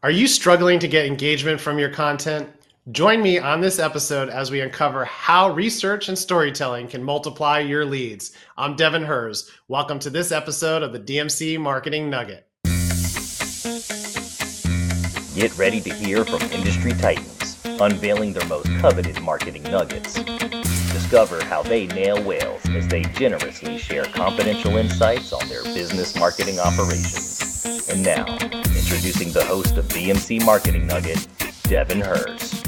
Are you struggling to get engagement from your content? Join me on this episode as we uncover how research and storytelling can multiply your leads. I'm Devin Hers. Welcome to this episode of the DMC Marketing Nugget. Get ready to hear from industry titans, unveiling their most coveted marketing nuggets. Discover how they nail whales as they generously share confidential insights on their business marketing operations. And now, introducing the host of DMC Marketing Nugget, Devin Hers.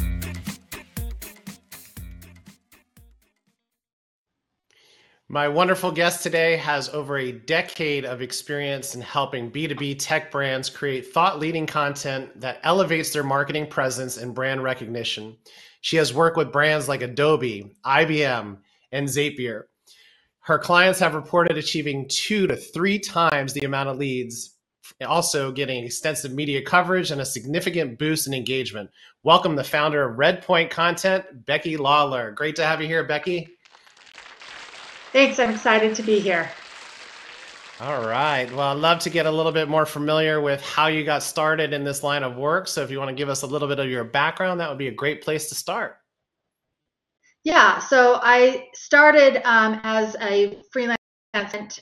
My wonderful guest today has over a decade of experience in helping B2B tech brands create thought leading content that elevates their marketing presence and brand recognition. She has worked with brands like Adobe, IBM, and Zapier. Her clients have reported achieving two to three times the amount of leads also getting extensive media coverage and a significant boost in engagement. Welcome the founder of Redpoint Content, Becky Lawlor. Great to have you here, Becky. Thanks. I'm excited to be here. All right. Well, I'd love to get a little bit more familiar with how you got started in this line of work. So, if you want to give us a little bit of your background, that would be a great place to start. Yeah. So, I started um, as a freelance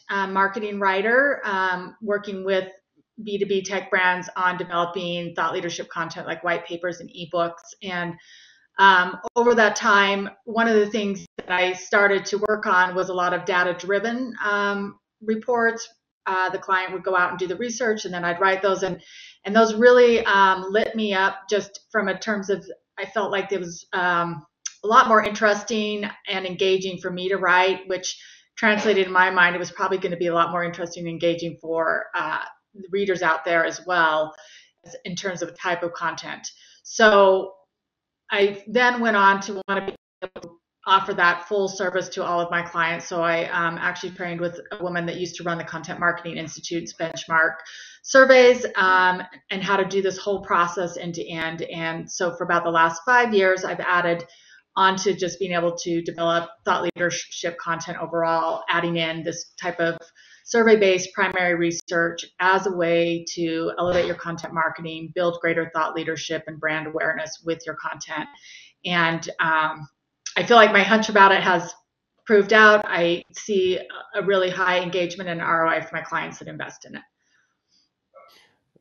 uh, marketing writer, um, working with B2B tech brands on developing thought leadership content like white papers and ebooks. And um, over that time, one of the things that I started to work on was a lot of data driven um, reports. Uh, the client would go out and do the research, and then I'd write those. And, and those really um, lit me up just from a terms of, I felt like it was um, a lot more interesting and engaging for me to write, which translated in my mind, it was probably going to be a lot more interesting and engaging for uh, readers out there as well in terms of type of content. So I then went on to want to be able to offer that full service to all of my clients. So I um, actually trained with a woman that used to run the Content Marketing Institute's benchmark surveys um, and how to do this whole process end to end. And so for about the last five years, I've added onto just being able to develop thought leadership content overall, adding in this type of survey based primary research as a way to elevate your content marketing, build greater thought leadership and brand awareness with your content. And um, I feel like my hunch about it has proved out. I see a really high engagement and ROI for my clients that invest in it.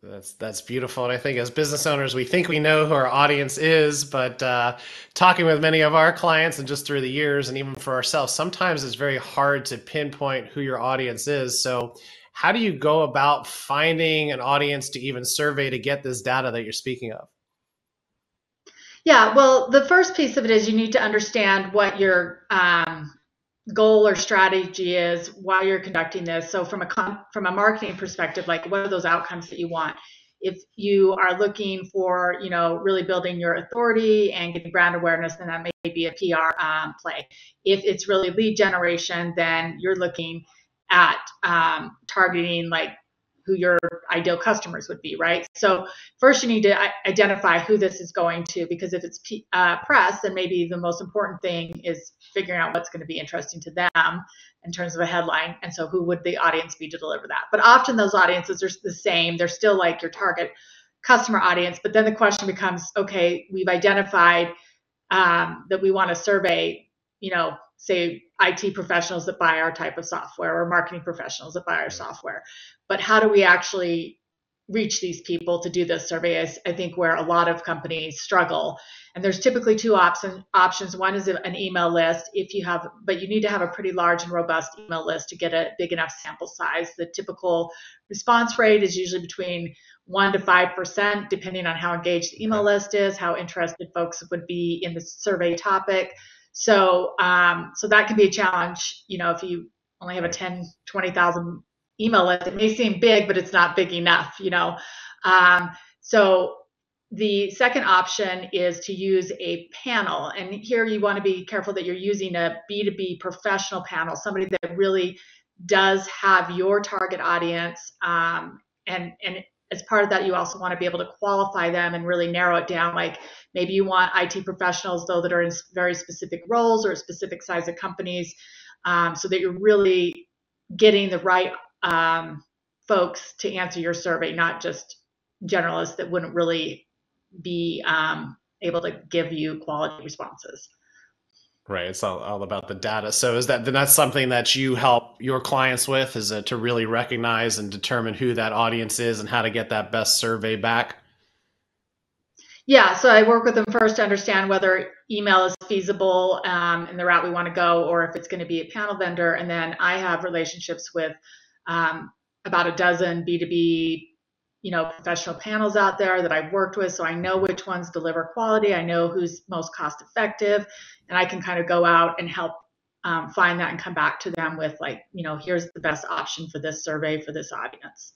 That's that's beautiful, and I think as business owners, we think we know who our audience is, but uh, talking with many of our clients and just through the years, and even for ourselves, sometimes it's very hard to pinpoint who your audience is. So, how do you go about finding an audience to even survey to get this data that you're speaking of? Yeah, well, the first piece of it is you need to understand what your um, goal or strategy is while you're conducting this. So from a from a marketing perspective, like what are those outcomes that you want? If you are looking for, you know, really building your authority and getting brand awareness, then that may be a PR um, play. If it's really lead generation, then you're looking at um, targeting like who your ideal customers would be, right? So first you need to identify who this is going to, because if it's uh, press, then maybe the most important thing is figuring out what's going to be interesting to them in terms of a headline. And so who would the audience be to deliver that? But often those audiences are the same. They're still like your target customer audience. But then the question becomes, okay, we've identified um, that we want to survey, you know, say IT professionals that buy our type of software or marketing professionals that buy our mm-hmm. software. But how do we actually reach these people to do this survey is I think where a lot of companies struggle. And there's typically two option, options. One is an email list if you have, but you need to have a pretty large and robust email list to get a big enough sample size. The typical response rate is usually between one to five percent, depending on how engaged the email list is, how interested folks would be in the survey topic. So, um, so that can be a challenge. You know, if you only have a 10, 20,000 email list, it may seem big, but it's not big enough, you know. Um, so the second option is to use a panel. And here you want to be careful that you're using a B2B professional panel, somebody that really does have your target audience um, and, and as part of that, you also want to be able to qualify them and really narrow it down. Like maybe you want IT professionals, though, that are in very specific roles or specific size of companies, um, so that you're really getting the right um, folks to answer your survey, not just generalists that wouldn't really be um, able to give you quality responses. Right. It's all, all about the data. So is that then that's something that you help your clients with is it to really recognize and determine who that audience is and how to get that best survey back? Yeah, so I work with them first to understand whether email is feasible um, in the route we want to go, or if it's going to be a panel vendor. And then I have relationships with um, about a dozen B2B, you know, professional panels out there that I've worked with, so I know which ones deliver quality. I know who's most cost effective, and I can kind of go out and help um, find that and come back to them with like, you know, here's the best option for this survey for this audience.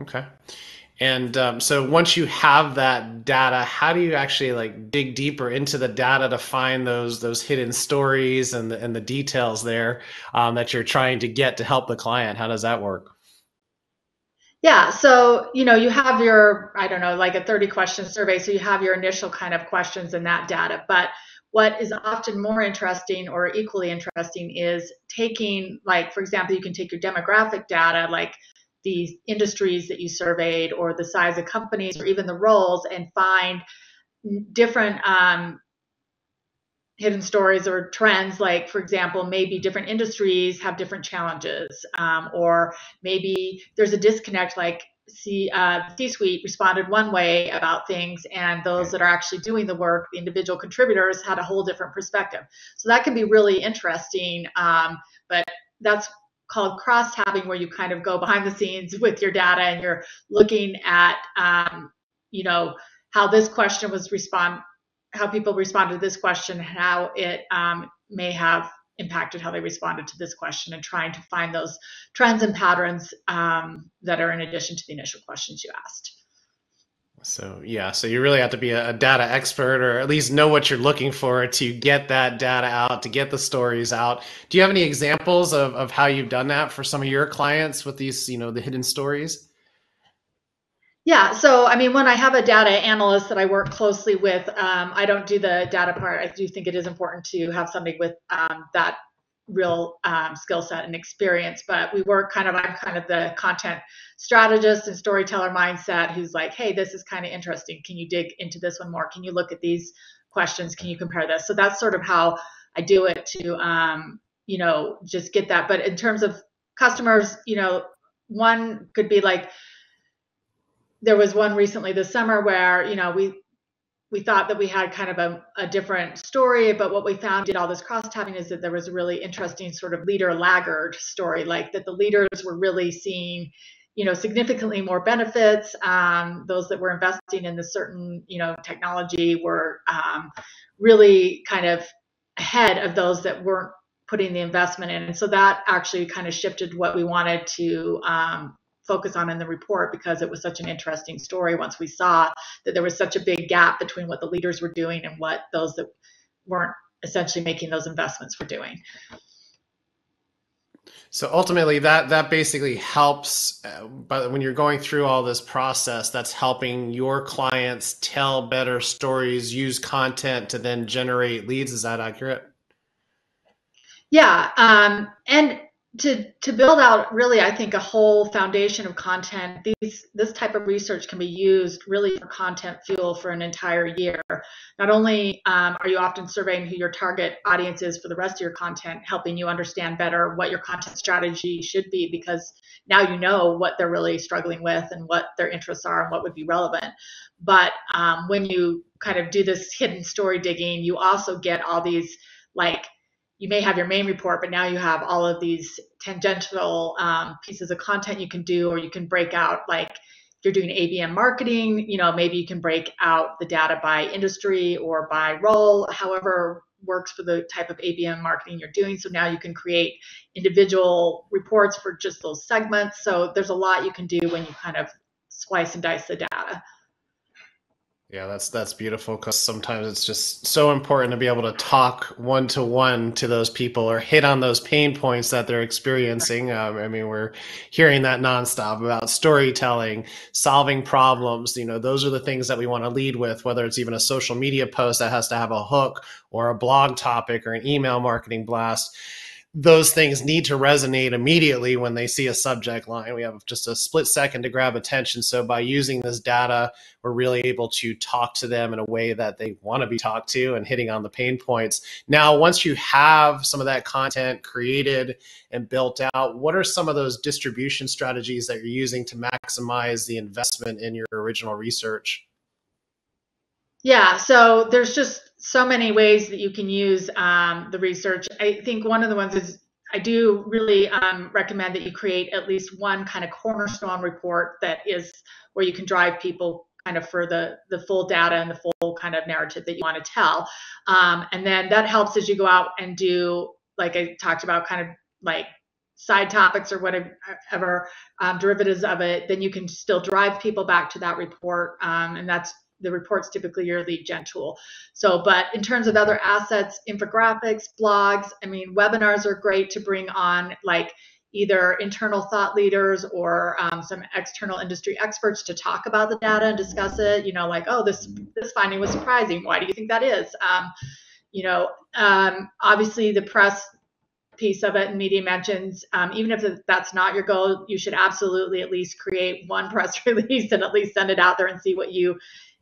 Okay. And um, so once you have that data, how do you actually like dig deeper into the data to find those those hidden stories and the, and the details there um, that you're trying to get to help the client? How does that work? Yeah, so you know you have your I don't know like a 30 question survey, so you have your initial kind of questions and that data, but what is often more interesting or equally interesting is taking like for example you can take your demographic data like the industries that you surveyed or the size of companies or even the roles and find different um, hidden stories or trends like for example maybe different industries have different challenges um, or maybe there's a disconnect like see uh, c-suite responded one way about things and those that are actually doing the work the individual contributors had a whole different perspective. So that can be really interesting um, but that's called cross-tabbing where you kind of go behind the scenes with your data and you're looking at um, you know how this question was respond how people responded to this question how it um, may have impacted how they responded to this question and trying to find those trends and patterns um, that are in addition to the initial questions you asked so yeah, so you really have to be a, data expert or at least know what you're looking for to get that data out, to get the stories out. Do you have any examples of, of how you've done that for some of your clients with these, you know, the hidden stories? Yeah, so I mean, when I have a data analyst that I work closely with, um, I don't do the data part. I do think it is important to have somebody with um, that real um, skill set and experience but we work kind of i'm kind of the content strategist and storyteller mindset who's like hey this is kind of interesting. Can you dig into this one more? Can you look at these questions? Can you compare this? So that's sort of how i do it to um, you know just get that. But in terms of customers you know one could be like there was one recently this summer where you know we we thought that we had kind of a, a, different story, but what we found did all this cross-tabbing is that there was a really interesting sort of leader laggard story, like that the leaders were really seeing, you know, significantly more benefits. Um, those that were investing in the certain, you know, technology were um, really kind of ahead of those that weren't putting the investment in. And so that actually kind of shifted what we wanted to um, focus on in the report because it was such an interesting story once we saw that there was such a big gap between what the leaders were doing and what those that weren't essentially making those investments were doing. So ultimately, that that basically helps. Uh, but when you're going through all this process, that's helping your clients tell better stories, use content to then generate leads. Is that accurate? Yeah, um, and to to build out really i think a whole foundation of content these this type of research can be used really for content fuel for an entire year. Not only um, are you often surveying who your target audience is for the rest of your content helping you understand better what your content strategy should be because now you know what they're really struggling with and what their interests are and what would be relevant. But um, when you kind of do this hidden story digging you also get all these like you may have your main report, but now you have all of these tangential um, pieces of content you can do, or you can break out like you're doing ABM marketing, you know, maybe you can break out the data by industry or by role, however works for the type of ABM marketing you're doing. So now you can create individual reports for just those segments. So there's a lot you can do when you kind of slice and dice the data. Yeah, that's that's beautiful because sometimes it's just so important to be able to talk one to one to those people or hit on those pain points that they're experiencing. Um, I mean, we're hearing that nonstop about storytelling, solving problems. You know, those are the things that we want to lead with, whether it's even a social media post that has to have a hook or a blog topic or an email marketing blast those things need to resonate immediately when they see a subject line. We have just a split second to grab attention. So by using this data, we're really able to talk to them in a way that they want to be talked to and hitting on the pain points. Now, once you have some of that content created and built out, what are some of those distribution strategies that you're using to maximize the investment in your original research? Yeah, so there's just so many ways that you can use um, the research. I think one of the ones is I do really um, recommend that you create at least one kind of cornerstone report that is where you can drive people kind of for the the full data and the full kind of narrative that you want to tell. Um, and then that helps as you go out and do like I talked about, kind of like side topics or whatever um, derivatives of it. Then you can still drive people back to that report, um, and that's the report's typically your lead gen tool. So, but in terms of other assets, infographics, blogs, I mean, webinars are great to bring on like either internal thought leaders or um, some external industry experts to talk about the data and discuss it. You know, like, oh, this this finding was surprising. Why do you think that is? Um, you know, um, obviously the press piece of it and media mentions um, even if that's not your goal you should absolutely at least create one press release and at least send it out there and see what you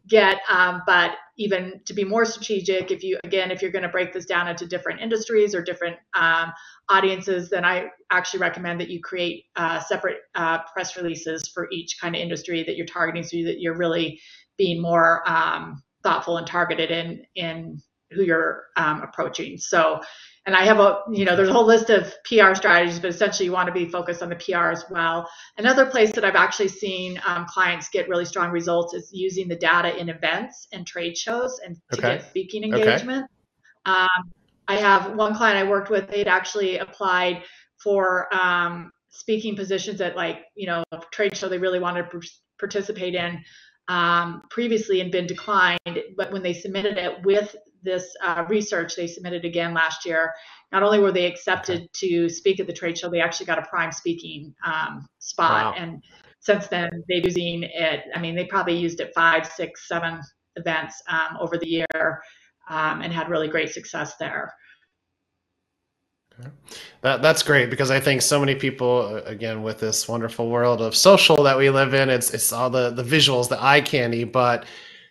get um, but even to be more strategic if you again if you're going to break this down into different industries or different um, audiences then i actually recommend that you create uh, separate uh, press releases for each kind of industry that you're targeting so that you're really being more um, thoughtful and targeted in in who you're um, approaching so and I have a, you know, there's a whole list of PR strategies, but essentially you want to be focused on the PR as well. Another place that I've actually seen um, clients get really strong results is using the data in events and trade shows and to okay. get speaking engagement. Okay. Um, I have one client I worked with, they'd actually applied for um, speaking positions at like, you know, a trade show they really wanted to participate in um, previously and been declined. But when they submitted it with this uh, research they submitted again last year, not only were they accepted to speak at the trade show, they actually got a prime speaking um, spot. Wow. And since then, they've using it. I mean, they probably used it five, six, seven events um, over the year um, and had really great success there. That that's great because I think so many people, again, with this wonderful world of social that we live in, it's it's all the the visuals, the eye candy, but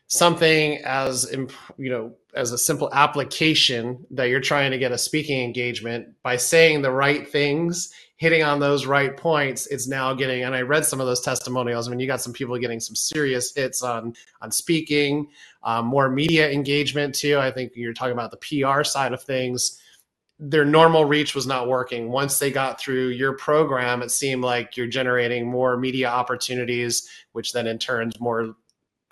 something as you know as a simple application that you're trying to get a speaking engagement by saying the right things hitting on those right points it's now getting and i read some of those testimonials i mean you got some people getting some serious hits on on speaking um, more media engagement too. I think you're talking about the pr side of things. Their normal reach was not working. Once they got through your program it seemed like you're generating more media opportunities which then in turns more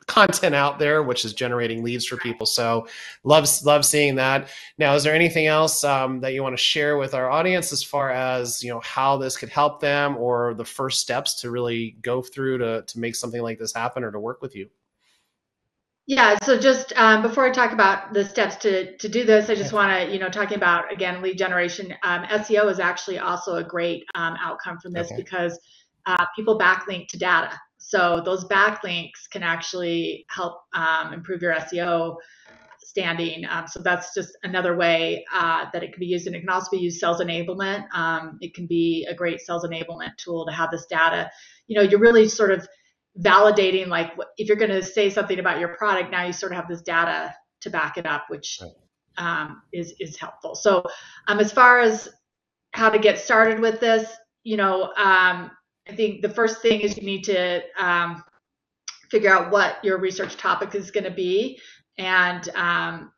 content out there, which is generating leads for people. So love love seeing that. Now, is there anything else um, that you want to share with our audience as far as you know how this could help them, or the first steps to really go through to to make something like this happen, or to work with you? Yeah, so just um, before I talk about the steps to to do this, I just want to, you know, talking about again lead generation. Um, SEO is actually also a great um, outcome from this okay. because uh, people backlink to data. So those backlinks can actually help um, improve your SEO standing. Um, so that's just another way uh, that it can be used. And it can also be used sales enablement. Um, it can be a great sales enablement tool to have this data. You know, you're really sort of validating like if you're going to say something about your product, now you sort of have this data to back it up, which um, is is helpful. So um, as far as how to get started with this, you know, um, I think the first thing is you need to um, figure out what your research topic is going to be. And um,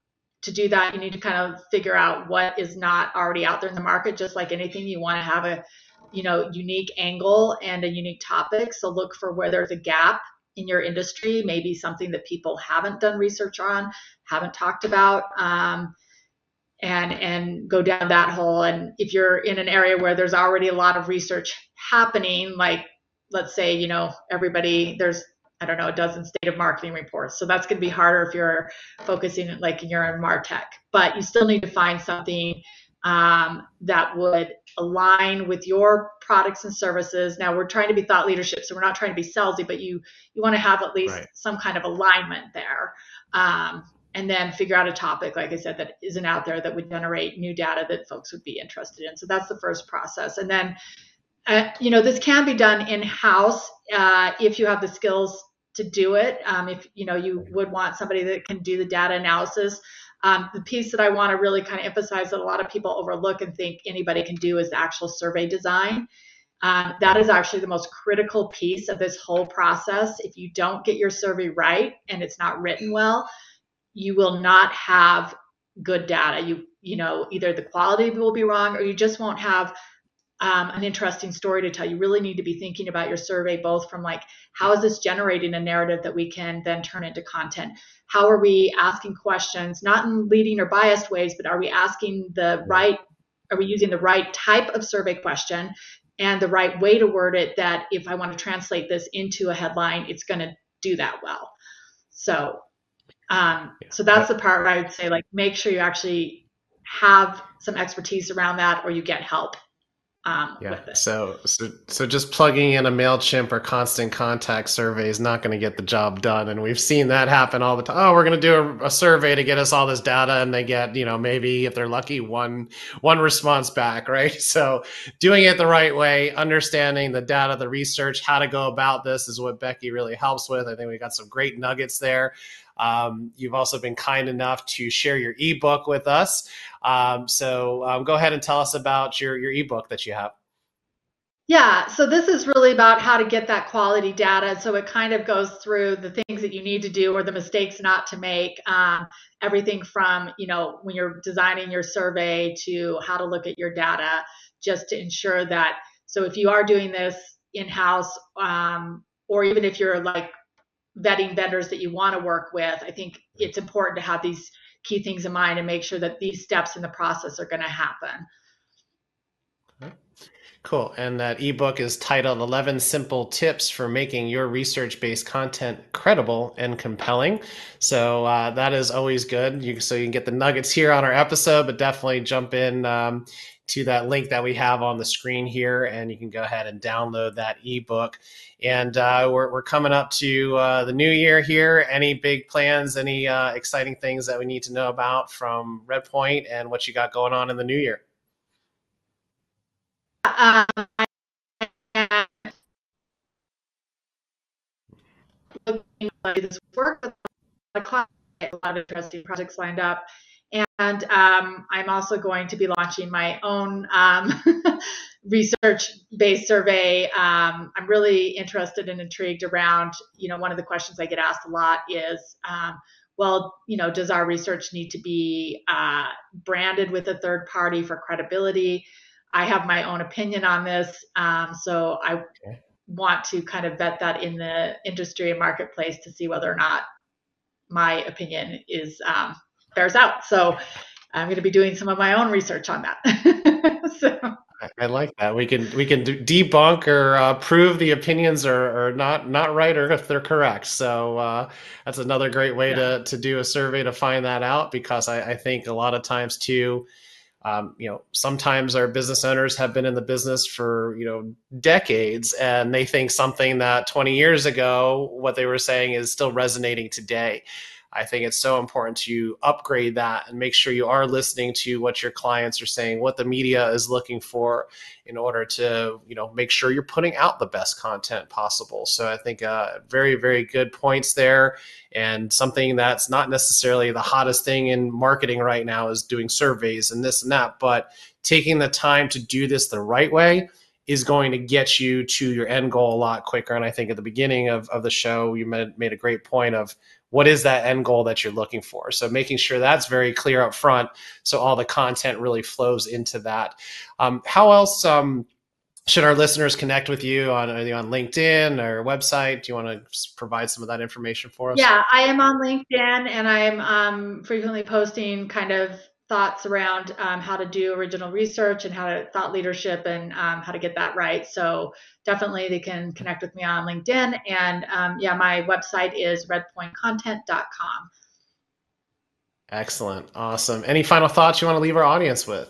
to do that, you need to kind of figure out what is not already out there in the market. Just like anything, you want to have a you know unique angle and a unique topic. So look for where there's a gap in your industry, maybe something that people haven't done research on, haven't talked about. Um, and and go down that hole. And if you're in an area where there's already a lot of research happening like let's say you know everybody there's i don't know a dozen state of marketing reports. So that's going to be harder if you're focusing like you're in martech. But you still need to find something um, that would align with your products and services. Now we're trying to be thought leadership so we're not trying to be salesy but you you want to have at least right. some kind of alignment there. Um, and then figure out a topic, like I said, that isn't out there that would generate new data that folks would be interested in. So that's the first process. And then, uh, you know, this can be done in house uh, if you have the skills to do it. Um, if you know you would want somebody that can do the data analysis. Um, the piece that I want to really kind of emphasize that a lot of people overlook and think anybody can do is the actual survey design. Um, that is actually the most critical piece of this whole process. If you don't get your survey right and it's not written well, you will not have good data. You you know either the quality will be wrong or you just won't have um, an interesting story to tell. You really need to be thinking about your survey both from like how is this generating a narrative that we can then turn into content? How are we asking questions, not in leading or biased ways, but are we asking the right? Are we using the right type of survey question and the right way to word it? That if I want to translate this into a headline, it's going to do that well. So um, so that's the part where I would say, like, make sure you actually have some expertise around that, or you get help. Um, yeah. So, so, so just plugging in a Mailchimp or Constant Contact survey is not going to get the job done, and we've seen that happen all the time. Oh, we're going to do a, a, survey to get us all this data, and they get, you know, maybe if they're lucky, one one response back, right? So, doing it the right way, understanding the data, the research, how to go about this is what Becky really helps with. I think we got some great nuggets there. Um, you've also been kind enough to share your ebook with us. Um, so um, go ahead and tell us about your, your ebook that you have. Yeah, so this is really about how to get that quality data. So it kind of goes through the things that you need to do or the mistakes not to make. Um, everything from, you know, when you're designing your survey to how to look at your data, just to ensure that. So if you are doing this in house, um, or even if you're like vetting vendors that you want to work with, I think it's important to have these key things in mind and make sure that these steps in the process are going to happen. Cool. And that ebook is titled 11 Simple Tips for Making Your Research Based Content Credible and Compelling. So uh, that is always good. You, so you can get the nuggets here on our episode, but definitely jump in um, to that link that we have on the screen here, and you can go ahead and download that ebook. And uh, we're, we're coming up to uh, the new year here. Any big plans, any uh, exciting things that we need to know about from Redpoint and what you got going on in the new year? Um, this work with a lot of interesting projects lined up. And um, I'm also going to be launching my own um, research-based survey. Um, I'm really interested and intrigued around, you know, one of the questions I get asked a lot is, um, well, you know, does our research need to be uh, branded with a third party for credibility? I have my own opinion on this, um, so I okay. want to kind of vet that in the industry and marketplace to see whether or not my opinion is um, bears out. So I'm going to be doing some of my own research on that. so. I like that. We can we can debunk or uh, prove the opinions are, are not not right or if they're correct. So uh, that's another great way yeah. to to do a survey to find that out because I, I think a lot of times too, um, you know, sometimes our business owners have been in the business for you know decades and they think something that 20 years ago what they were saying is still resonating today. I think it's so important to upgrade that and make sure you are listening to what your clients are saying, what the media is looking for in order to, you know, make sure you're putting out the best content possible. So I think uh, very, very good points there. And something that's not necessarily the hottest thing in marketing right now is doing surveys and this and that, but taking the time to do this the right way is going to get you to your end goal a lot quicker. And I think at the beginning of, of the show, you made, made a great point of what is that end goal that you're looking for? So making sure that's very clear up front so all the content really flows into that. Um, how else um, should our listeners connect with you on on linkedin or website? Do you want to provide some of that information for us? Yeah i am on linkedin and i'm um, frequently posting kind of thoughts around um, how to do original research and how to thought leadership and um, how to get that right. So definitely they can connect with me on LinkedIn. And um, yeah, my website is redpointcontent.com. Excellent. Awesome. Any final thoughts you want to leave our audience with?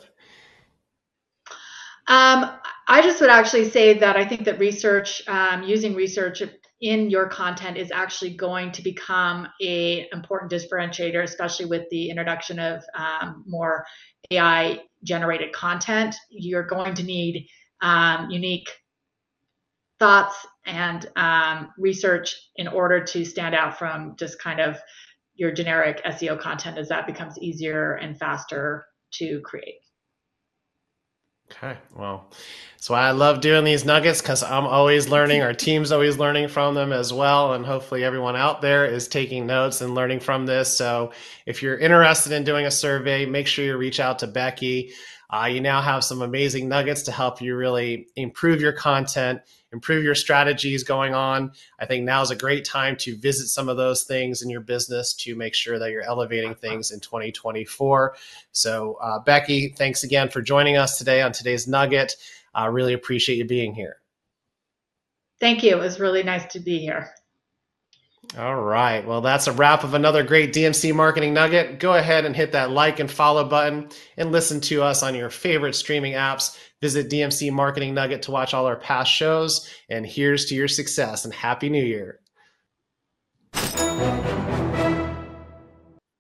Um, I just would actually say that I think that research, um, using research in your content is actually going to become a important differentiator, especially with the introduction of um, more AI generated content. You're going to need um, unique thoughts and um, research in order to stand out from just kind of your generic SEO content as that becomes easier and faster to create. Okay, well, so I love doing these nuggets because I'm always learning. Our team's always learning from them as well, and hopefully everyone out there is taking notes and learning from this. So if you're interested in doing a survey, make sure you reach out to Becky. Uh, you now have some amazing nuggets to help you really improve your content improve your strategies going on. I think now is a great time to visit some of those things in your business to make sure that you're elevating things in 2024. So, uh, Becky, thanks again for joining us today on today's Nugget. I uh, really appreciate you being here. Thank you. It was really nice to be here. All right. Well, that's a wrap of another great DMC marketing nugget. Go ahead and hit that like and follow button and listen to us on your favorite streaming apps. Visit DMC Marketing Nugget to watch all our past shows. And here's to your success and Happy New Year.